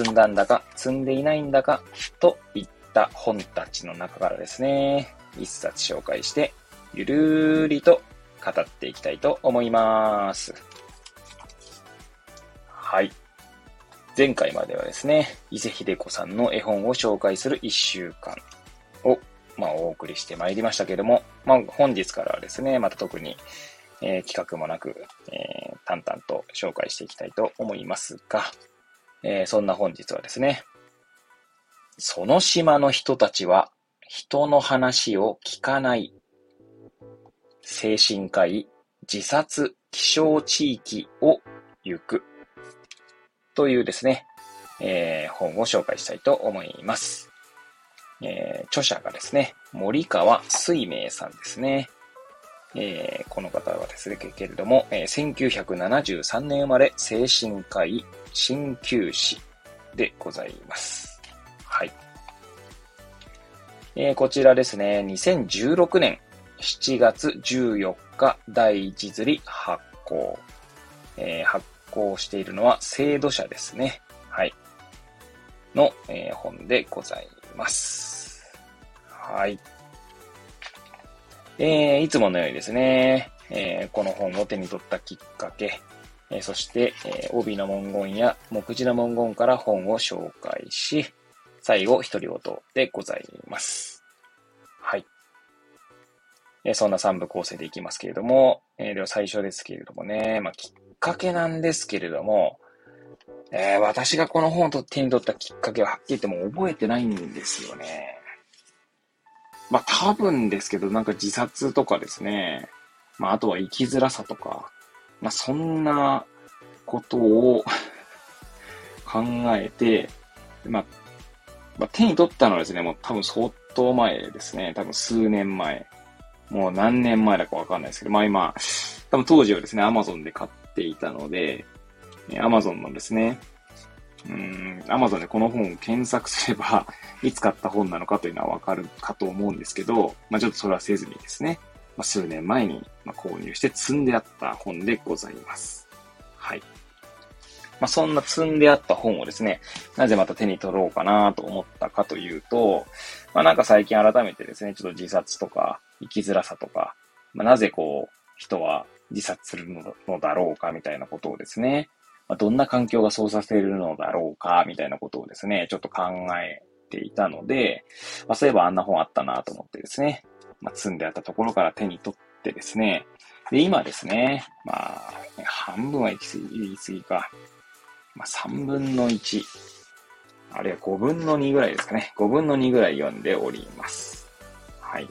積んだんだか積んでいないんだかといった本たちの中からですね、一冊紹介して、ゆるーりと語っていきたいと思います。はい。前回まではですね、伊勢秀子さんの絵本を紹介する一週間を、まあ、お送りしてまいりましたけども、まあ、本日からはですね、また特に、えー企画もなく、えー淡々と紹介していきたいと思いますが、えーそんな本日はですね、その島の人たちは人の話を聞かない精神科医自殺気象地域を行くというですね、えー本を紹介したいと思います。えー著者がですね、森川水明さんですね。えーこの方はですね、けれども、えー1973年生まれ精神科医鍼灸師でございます。はい。えーこちらですね、2016年7月14日第一釣り発行。えー発行しているのは制度者ですね。はい。の、えー本でございます。はい。えーいつものようにですね、えーこの本を手に取ったきっかけ、えーそして、え帯の文言や目次の文言から本を紹介し、最後、独り言でございます。はい。えそんな3部構成でいきますけれども、えでは最初ですけれどもね、まあ、きっかけなんですけれども、え私がこの本を手に取ったきっかけははっきり言っても覚えてないんですよね。まあ多分ですけど、なんか自殺とかですね、まああとは生きづらさとか、まあそんなことを考えて、まあ、まあ、手に取ったのはですね、もう多分相当前ですね。多分数年前。もう何年前だかわかんないですけど、まあ今、多分当時はですね、Amazon で買っていたので、えー Amazon のですね、うーん、Amazon でこの本を検索すれば、いつ買った本なのかというのはわかるかと思うんですけど、まあちょっとそれはせずにですね、まあ、数年前に購入して積んであった本でございます。はい。まあそんな積んであった本をですね、なぜまた手に取ろうかなと思ったかというと、まあなんか最近改めてですね、ちょっと自殺とか生きづらさとか、まあなぜこう、人は自殺するのだろうかみたいなことをですね、まあ、どんな環境がそうさせるのだろうかみたいなことをですね、ちょっと考えていたので、まあそういえばあんな本あったなと思ってですね、まあ積んであったところから手に取ってですね、で、今ですね、まあ、半分は行き過ぎ言い過ぎか。まあ、3分の1、あるいは5分の2ぐらいですかね。5分の2ぐらい読んでおります。はい。ま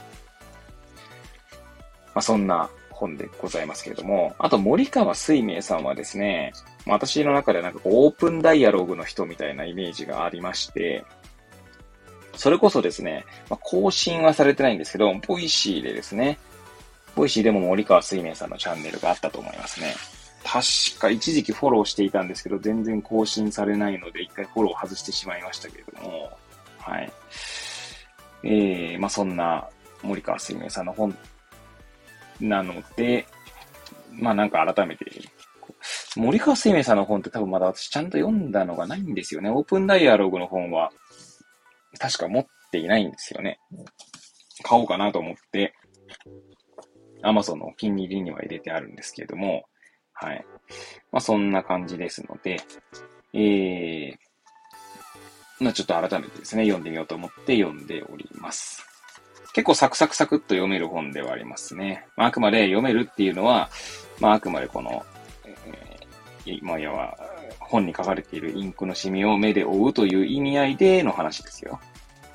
あ、そんな本でございますけれども、あと森川水明さんはですね、まあ私の中ではなんかこうオープンダイアログの人みたいなイメージがありまして、それこそですね、まあ、更新はされてないんですけど、 Voicyでですね、 Voicyでも森川すいめいさんのチャンネルがあったと思いますね。確か一時期フォローしていたんですけど、全然更新されないので、一回フォロー外してしまいましたけれども、はい。えー、まあそんな森川すいめいさんの本なので、まあなんか改めて、森川すいめいさんの本って多分まだ私ちゃんと読んだのがないんですよね。オープンダイアログの本は、確か持っていないんですよね。買おうかなと思って、Amazon のお気に入りには入れてあるんですけれども、はい。まあそんな感じですので、えー、まあちょっと改めてですね、読んでみようと思って読んでおります。結構サクサクサクっと読める本ではありますね。まあ、あくまで読めるっていうのは、まああくまでこの、えー、まあ要は、本に書かれているインクのシミを目で追うという意味合いでの話ですよ。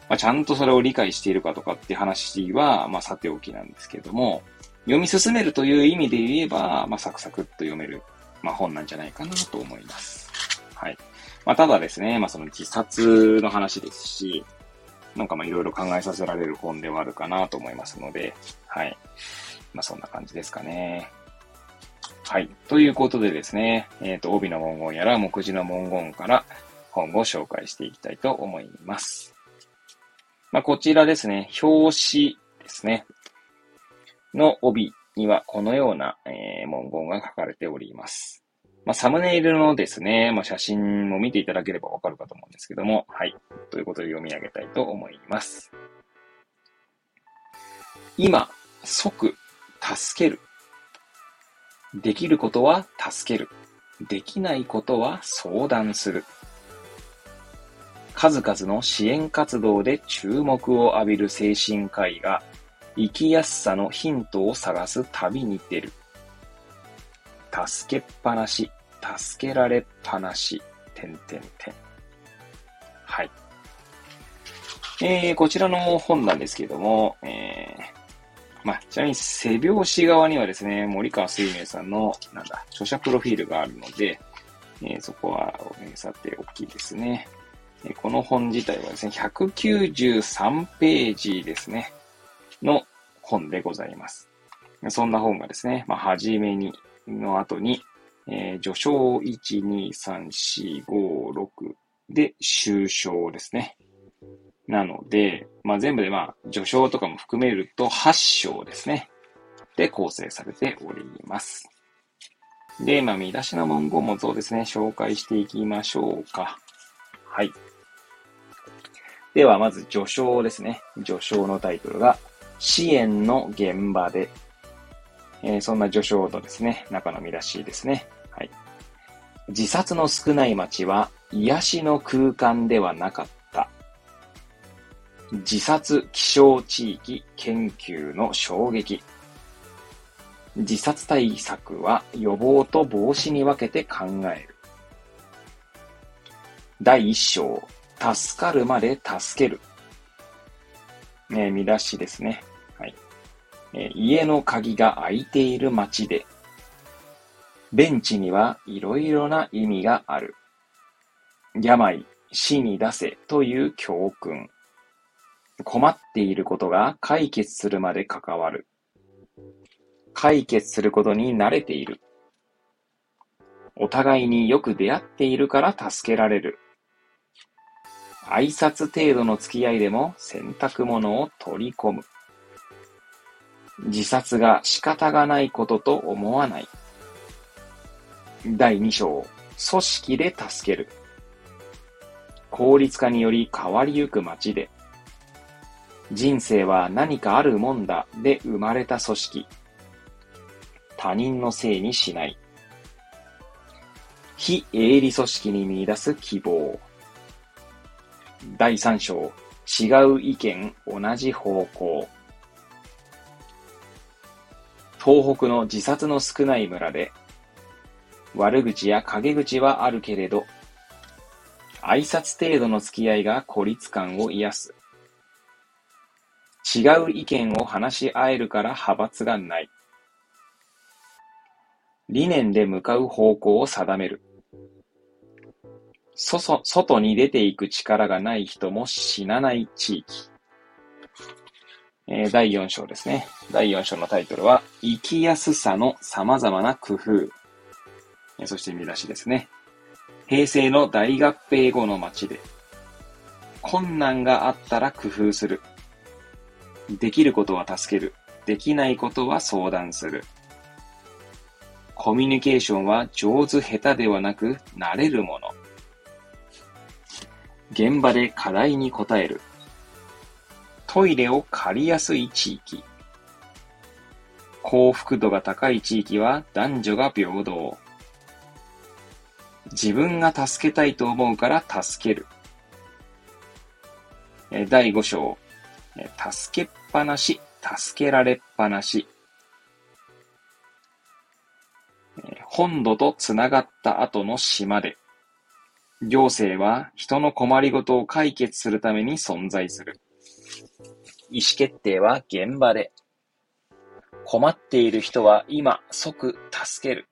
まあ、ちゃんとそれを理解しているかとかって話は、まあさておきなんですけども、読み進めるという意味で言えば、まあサクサクっと読める、まあ本なんじゃないかなと思います。はい。まあ、ただですね、まあ、その自殺の話ですし、なんかまあいろいろ考えさせられる本ではあるかなと思いますので、はい。まあそんな感じですかね。はい。ということでですね、えっ、ー、と、帯の文言やら目次の文言から本を紹介していきたいと思います。まあこちらですね、表紙ですね、の帯にはこのような、えー、文言が書かれております。まあ、サムネイルのですね、まあ、写真も見ていただければわかるかと思うんですけども、はい。ということで読み上げたいと思います。今、即、助ける。できることは助ける。できないことは相談する。数々の支援活動で注目を浴びる精神科医が生きやすさのヒントを探す旅に出る。助けっぱなし、助けられっぱなし、てんてんてん。はい。えー、こちらの本なんですけども、えー、まあ、ちなみに背表紙側にはですね、森川水明さんの、なんだ、著者プロフィールがあるので、えー、そこは、えー、さておきいですね。えー、この本自体はですね、193ページですね、の本でございます。そんな本がですね、まあ、はじめに、の後に、えー、序章1、2、3、4、5、6で終章ですね。なので、まあ、全部でまあ、序章とかも含めると8章ですね。で構成されております。で、まあ、見出しの文言もそうですね、紹介していきましょうか。はい。では、まず序章ですね。序章のタイトルが、支援の現場でえー、そんな序章とですね、中の見出しですね。はい。自殺の少ない街は癒しの空間ではなかった。自殺気象地域研究の衝撃。自殺対策は予防と防止に分けて考える。第一章、助かるまで助ける。ね、見出しですね。はいえ家の鍵が開いている街で、ベンチにはいろいろな意味がある。病、死に出せという教訓。困っていることが解決するまで関わる。解決することに慣れている。お互いによく出会っているから助けられる。挨拶程度の付き合いでも洗濯物を取り込む。自殺が仕方がないことと思わない。第2章、組織で助ける。効率化により変わりゆく街で。人生は何かあるもんだで生まれた組織。他人のせいにしない。非営利組織に見出す希望。第3章、違う意見、同じ方向。東北の自殺の少ない村で、悪口や陰口はあるけれど、挨拶程度の付き合いが孤立感を癒す。違う意見を話し合えるから派閥がない。理念で向かう方向を定める。そそ、外に出ていく力がない人も死なない地域。えー、第4章ですね。第4章のタイトルは、生きやすさの様々な工夫。え、そして見出しですね。平成の大合併後の街で、困難があったら工夫する。できることは助ける。できないことは相談する。コミュニケーションは上手下手ではなく、慣れるもの。現場で課題に応える。トイレを借りやすい地域。幸福度が高い地域は男女が平等。自分が助けたいと思うから助ける。第5章。助けっぱなし、助けられっぱなし。本土とつながった後の島で。行政は人の困りごとを解決するために存在する。意思決定は現場で。困っている人は今即助ける。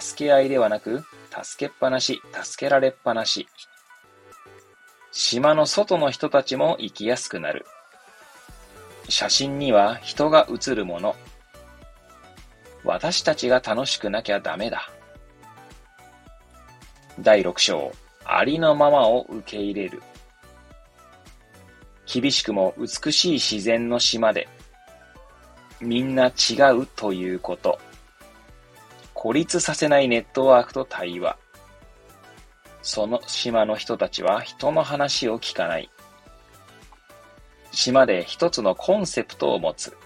助け合いではなく、助けっぱなし、助けられっぱなし。島の外の人たちも生きやすくなる。写真には人が写るもの。私たちが楽しくなきゃダメだ。第6章、ありのままを受け入れる。厳しくも美しい自然の島で、みんな違うということ。孤立させないネットワークと対話。その島の人たちは人の話を聞かない。島で一つのコンセプトを持つ。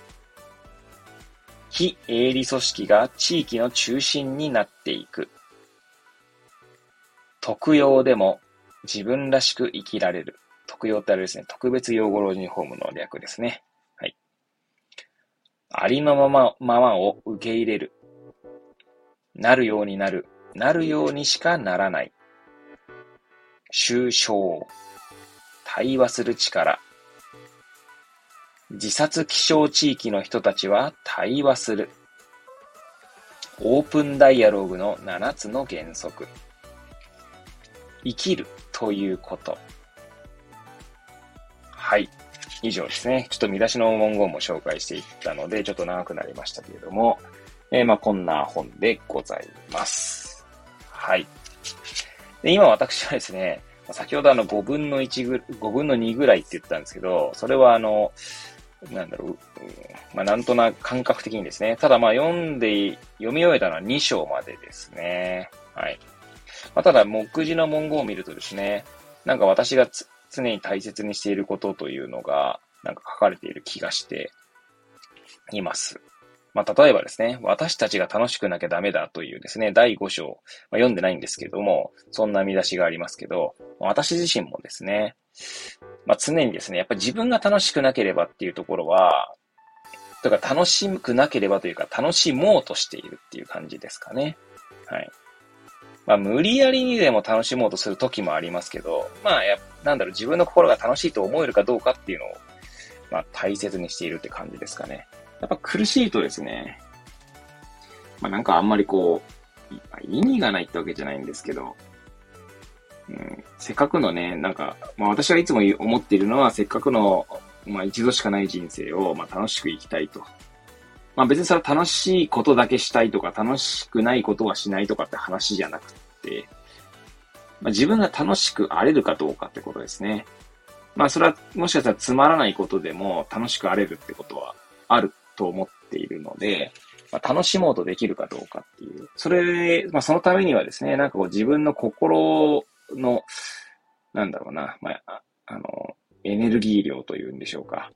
非営利組織が地域の中心になっていく。特養でも自分らしく生きられる。特養ってあれですね、特別養護老人ホームの略ですね。はい。ありのまま、ままを受け入れる。なるようになる。なるようにしかならない。抽象。対話する力。自殺気象地域の人たちは対話する。オープンダイアログの7つの原則。生きるということ。はい。以上ですね。ちょっと見出しの文言も紹介していったので、ちょっと長くなりましたけれども、えー、まあ、こんな本でございます。はい。で今私はですね、先ほどあの5分の1ぐ、5分の2ぐらいって言ったんですけど、それはあの、なんだろう、まあ、なんとなく感覚的にですね。ただまあ読んで、読み終えたのは2章までですね。はい。まあ、ただ、目次の文言を見るとですね、なんか私が常に大切にしていることというのが、なんか書かれている気がしています。まあ、例えばですね、私たちが楽しくなきゃダメだというですね、第5章、まあ、読んでないんですけども、そんな見出しがありますけど、私自身もですね、まあ、常にですね、やっぱり自分が楽しくなければっていうところは、とか楽しくなければというか、楽しもうとしているっていう感じですかね。はい。まあ、無理やりにでも楽しもうとする時もありますけど、まあ、や、なんだろう、自分の心が楽しいと思えるかどうかっていうのを、まあ、大切にしているって感じですかね。やっぱ苦しいとですね、まあ、なんかあんまりこう、意味がないってわけじゃないんですけど、うん、せっかくのね、なんか、まあ私はいつも思っているのは、せっかくの、まあ一度しかない人生を、まあ楽しく生きたいと。まあ別にそれは楽しいことだけしたいとか、楽しくないことはしないとかって話じゃなくて、まあ自分が楽しくあれるかどうかってことですね。まあそれはもしかしたらつまらないことでも楽しくあれるってことはあると思っているので、まあ、楽しもうとできるかどうかっていう。それ、まあそのためにはですね、なんかこう自分の心の、なんだろうな、まあ、あの、エネルギー量というんでしょうか。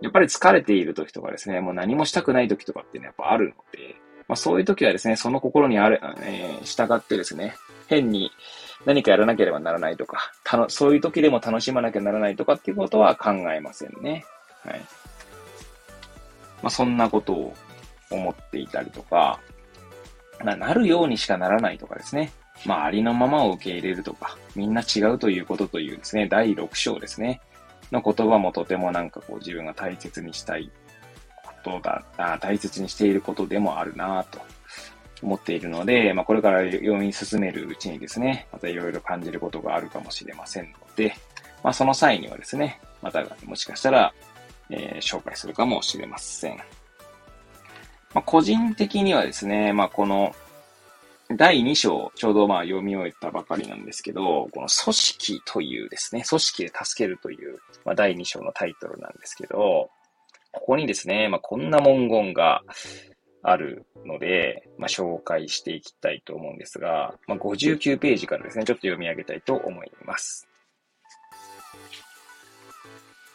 やっぱり疲れている時とかですね、もう何もしたくない時とかっていうのはやっぱあるので、まあそういう時はですね、その心にある、えー、従ってですね、変に何かやらなければならないとか、たのそういう時でも楽しまなきゃならないとかっていうことは考えませんね。はい。まあそんなことを思っていたりとか、な、なるようにしかならないとかですね。まあ、ありのままを受け入れるとか、みんな違うということというですね、第6章ですね、の言葉もとてもなんかこう自分が大切にしたいことだ、あ大切にしていることでもあるなと思っているので、まあ、これから読み進めるうちにですね、またいろいろ感じることがあるかもしれませんので、まあ、その際にはですね、またもしかしたら、えー、紹介するかもしれません。まあ、個人的にはですね、まあ、この第2章、ちょうどまあ読み終えたばかりなんですけど、この組織というですね、組織で助けるという、まあ、第2章のタイトルなんですけど、ここにですね、まあ、こんな文言があるので、まあ、紹介していきたいと思うんですが、まあ、59ページからですね、ちょっと読み上げたいと思います。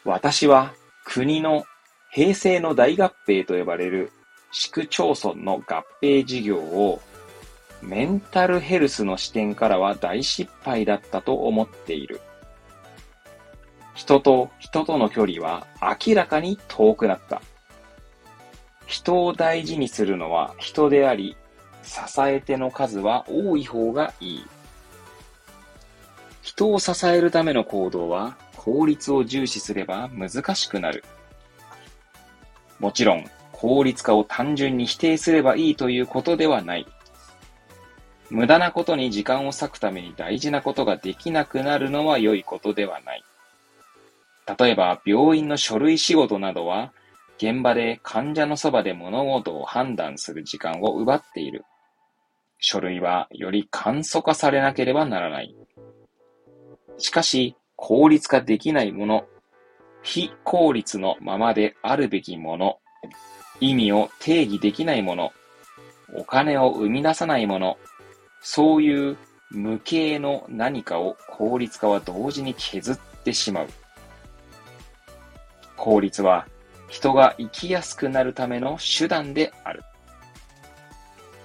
私は国の平成の大合併と呼ばれる市区町村の合併事業をメンタルヘルスの視点からは大失敗だったと思っている。人と人との距離は明らかに遠くなった。人を大事にするのは人であり、支え手の数は多い方がいい。人を支えるための行動は効率を重視すれば難しくなる。もちろん、効率化を単純に否定すればいいということではない。無駄なことに時間を割くために大事なことができなくなるのは良いことではない。例えば、病院の書類仕事などは、現場で患者のそばで物事を判断する時間を奪っている。書類はより簡素化されなければならない。しかし、効率化できないもの、非効率のままであるべきもの、意味を定義できないもの、お金を生み出さないもの、そういう無形の何かを効率化は同時に削ってしまう。効率は人が生きやすくなるための手段である。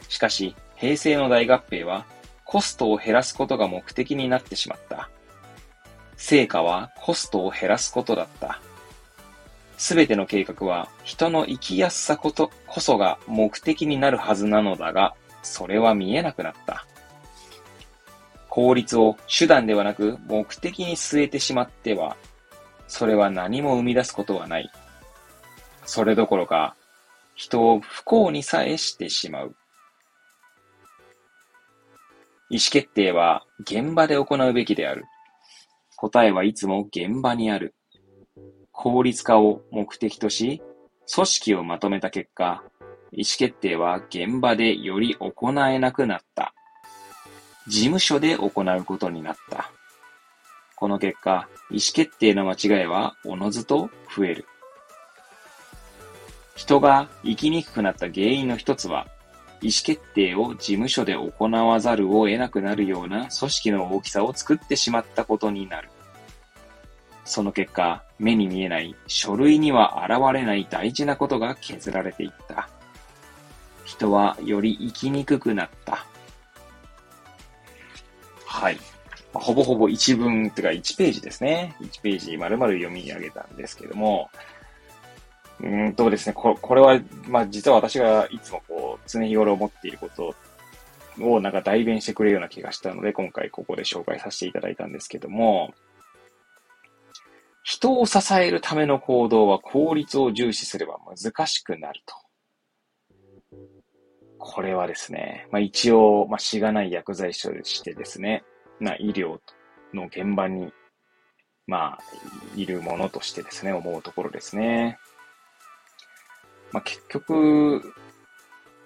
しかし、平成の大合併はコストを減らすことが目的になってしまった。成果はコストを減らすことだった。すべての計画は人の生きやすさことこそが目的になるはずなのだが、それは見えなくなった。効率を手段ではなく目的に据えてしまっては、それは何も生み出すことはない。それどころか、人を不幸にさえしてしまう。意思決定は現場で行うべきである。答えはいつも現場にある。効率化を目的とし、組織をまとめた結果、意思決定は現場でより行えなくなった。事務所で行うことになった。この結果、意思決定の間違いはおのずと増える。人が生きにくくなった原因の一つは、意思決定を事務所で行わざるを得なくなるような組織の大きさを作ってしまったことになる。その結果、目に見えない書類には現れない大事なことが削られていった。人はより生きにくくなった。はい。ほぼほぼ一文、ってか1ページですね。1ページ丸々読み上げたんですけども、うんとですね、ここれは、まあ実は私がいつもこう、常日頃思っていることをなんか代弁してくれるような気がしたので、今回ここで紹介させていただいたんですけども、人を支えるための行動は効率を重視すれば難しくなると。これはですね、まあ一応、まあしがない薬剤師としてですね、な医療の現場に、まあ、いるものとしてですね、思うところですね。まあ結局、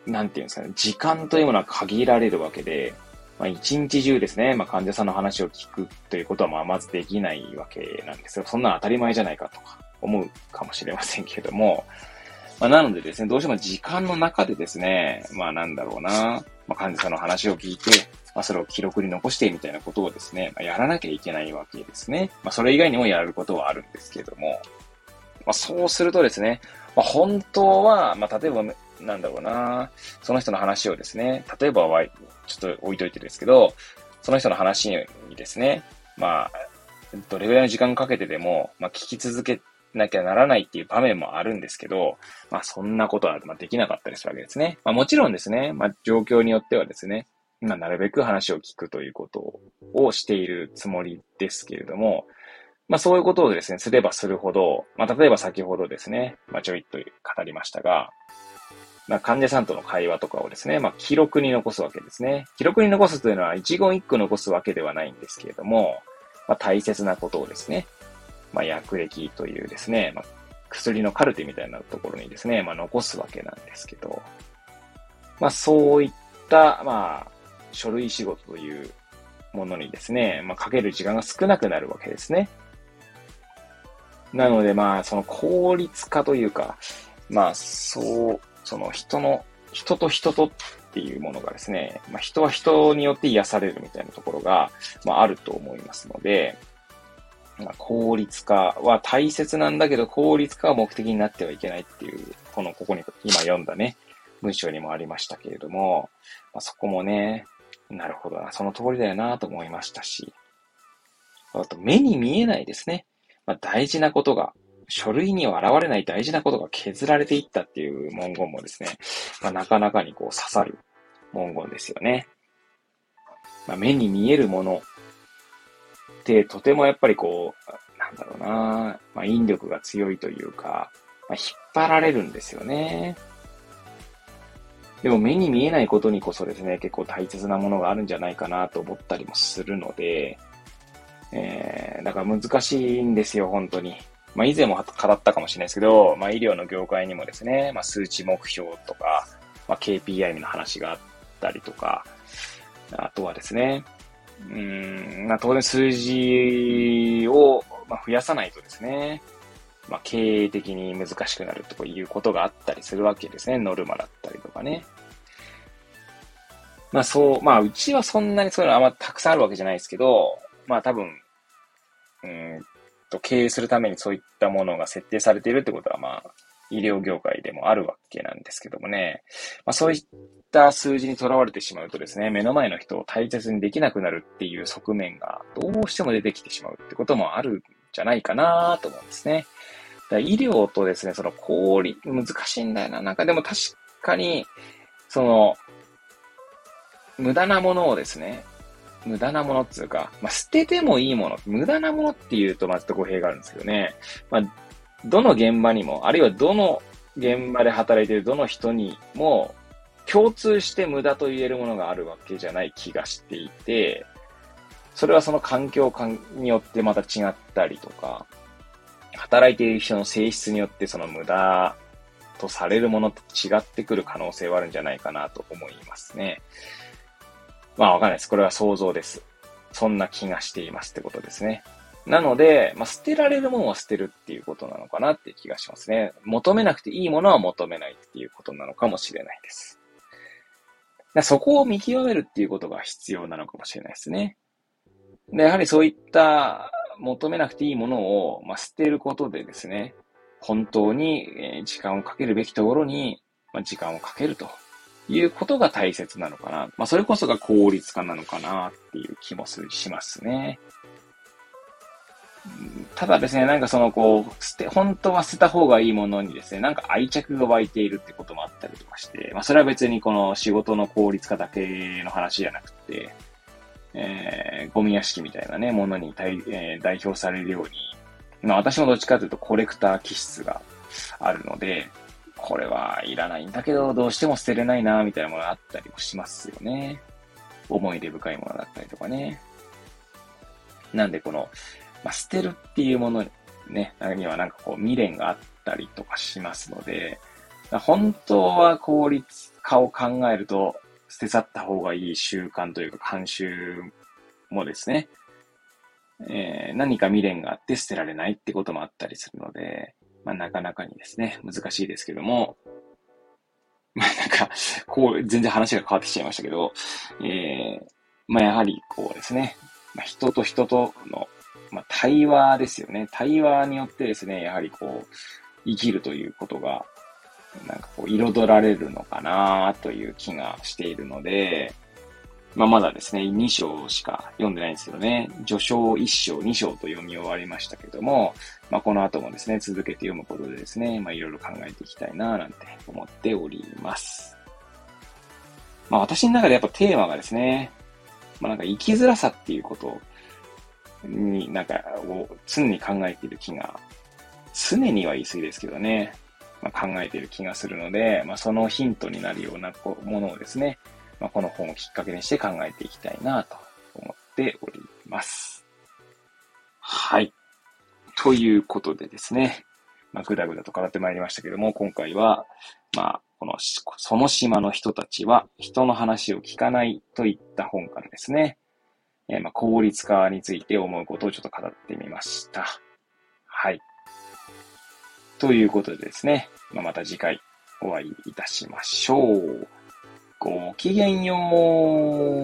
なんていうんですかね、時間というものは限られるわけで、まあ、一日中ですね、まあ、患者さんの話を聞くということは、まあ、まずできないわけなんですよ。そんな当たり前じゃないかとか思うかもしれませんけれども、まあ、なのでですね、どうしても時間の中でですね、まあなんだろうな、まあ、患者さんの話を聞いて、まあそれを記録に残してみたいなことをですね、まあ、やらなきゃいけないわけですね。まあそれ以外にもやることはあるんですけれども、まあそうするとですね、まあ本当は、まあ例えば、なんだろうな、その人の話をですね、例えばは、ちょっと置いといてですけど、その人の話にですね、まあ、どれぐらいの時間かけてでも、まあ聞き続けなきゃならないっていう場面もあるんですけど、まあそんなことはできなかったりするわけですね。まあもちろんですね、まあ状況によってはですね、まあなるべく話を聞くということをしているつもりですけれども、まあそういうことをですね、すればするほど、まあ例えば先ほどですね、まあちょいっと語りましたが、まあ、患者さんとの会話とかをですね、まあ、記録に残すわけですね。記録に残すというのは一言一句残すわけではないんですけれども、まあ、大切なことをですね、まあ、薬歴というですね、まあ、薬のカルテみたいなところにですね、まあ、残すわけなんですけど、まあ、そういった、まあ、書類仕事というものにですね、まあ、かける時間が少なくなるわけですね。なので、まあ、その効率化というか、まあ、そう、その人の、人と人とっていうものがですね、まあ、人は人によって癒されるみたいなところが、まあ、あると思いますので、まあ、効率化は大切なんだけど、効率化は目的になってはいけないっていう、この、ここに、今読んだね、文章にもありましたけれども、まあ、そこもね、なるほどな、その通りだよなと思いましたし、あと目に見えないですね。まあ、大事なことが書類には現れない大事なことが削られていったっていう文言もですね、まあ、なかなかにこう刺さる文言ですよね。まあ、目に見えるものってとてもやっぱりこう、なんだろうな、まあ、引力が強いというか、まあ、引っ張られるんですよね。でも目に見えないことにこそですね、結構大切なものがあるんじゃないかなと思ったりもするので、えー、だから難しいんですよ、本当に。まあ以前も語ったかもしれないですけど、まあ医療の業界にもですね、まあ数値目標とか、まあ KPI の話があったりとか、あとはですね、うん、まあ当然数字を、ま、増やさないとですね、まあ、経営的に難しくなるということがあったりするわけですね。ノルマだったりとかね。まあそう、まあうちはそんなにそういうのあんまたくさんあるわけじゃないですけど、まあ多分、うんと経営するためにそういったものが設定されているってことはまあ医療業界でもあるわけなんですけどもね。まあそういった数字にとらわれてしまうとですね、目の前の人を大切にできなくなるっていう側面がどうしても出てきてしまうってこともあるんじゃないかなと思うんですね。だ医療とですね、その効率、難しいんだよな。なんかでも確かに、その、無駄なものをですね、無駄なものっていうか、まあ、捨ててもいいもの、無駄なものっていうとまず語弊があるんですけどね、まあ、どの現場にも、あるいはどの現場で働いているどの人にも、共通して無駄と言えるものがあるわけじゃない気がしていて、それはその環境によってまた違ったりとか、働いている人の性質によってその無駄とされるものと違ってくる可能性はあるんじゃないかなと思いますね。まあわかんないです。これは想像です。そんな気がしていますってことですね。なので、まあ、捨てられるものは捨てるっていうことなのかなって気がしますね。求めなくていいものは求めないっていうことなのかもしれないです。そこを見極めるっていうことが必要なのかもしれないですね。で、やはりそういった求めなくていいものを、まあ、捨てることでですね、本当に時間をかけるべきところに、時間をかけるということが大切なのかな。まあ、それこそが効率化なのかなっていう気もしますね。ただですね、なんかそのこう、捨て、本当は捨てた方がいいものにですね、なんか愛着が湧いているってこともあったりとかして、まあそれは別にこの仕事の効率化だけの話じゃなくて、えー、ゴミ屋敷みたいなね、ものに代,、えー、代表されるように、まあ私もどっちかというとコレクター気質があるので、これはいらないんだけど、どうしても捨てれないな、みたいなものがあったりもしますよね。思い出深いものだったりとかね。なんでこの、まあ、捨てるっていうものね、にはなんかこう未練があったりとかしますので、本当は効率化を考えると、捨て去った方がいい習慣というか慣習もですね、えー、何か未練があって捨てられないってこともあったりするので、まあなかなかにですね、難しいですけども、まあなんか、こう、全然話が変わってきちゃいましたけど、えー、まあやはりこうですね、まあ、人と人との、まあ、対話ですよね。対話によってですね、やはりこう、生きるということがなんかこう、彩られるのかなという気がしているので、まあ、まだですね、2章しか読んでないんですけどね、序章1章、2章と読み終わりましたけども、まあ、この後もですね、続けて読むことでですね、まあ、いろいろ考えていきたいななんて思っております。まあ、私の中でやっぱテーマがですね、まあ、なんか生きづらさっていうことになんかを常に考えている気が、常には言い過ぎですけどね、まあ、考えている気がするので、まあ、そのヒントになるようなものをですね、まあ、この本をきっかけにして考えていきたいなと思っております。はい。ということでですね、まあ、ぐだぐだと語ってまいりましたけども、今回は、まあ、この、その島の人たちは人の話を聞かないといった本からですね、えー、まあ、効率化について思うことをちょっと語ってみました。はい。ということでですね、まあ、また次回お会いいたしましょう。ごきげんよう。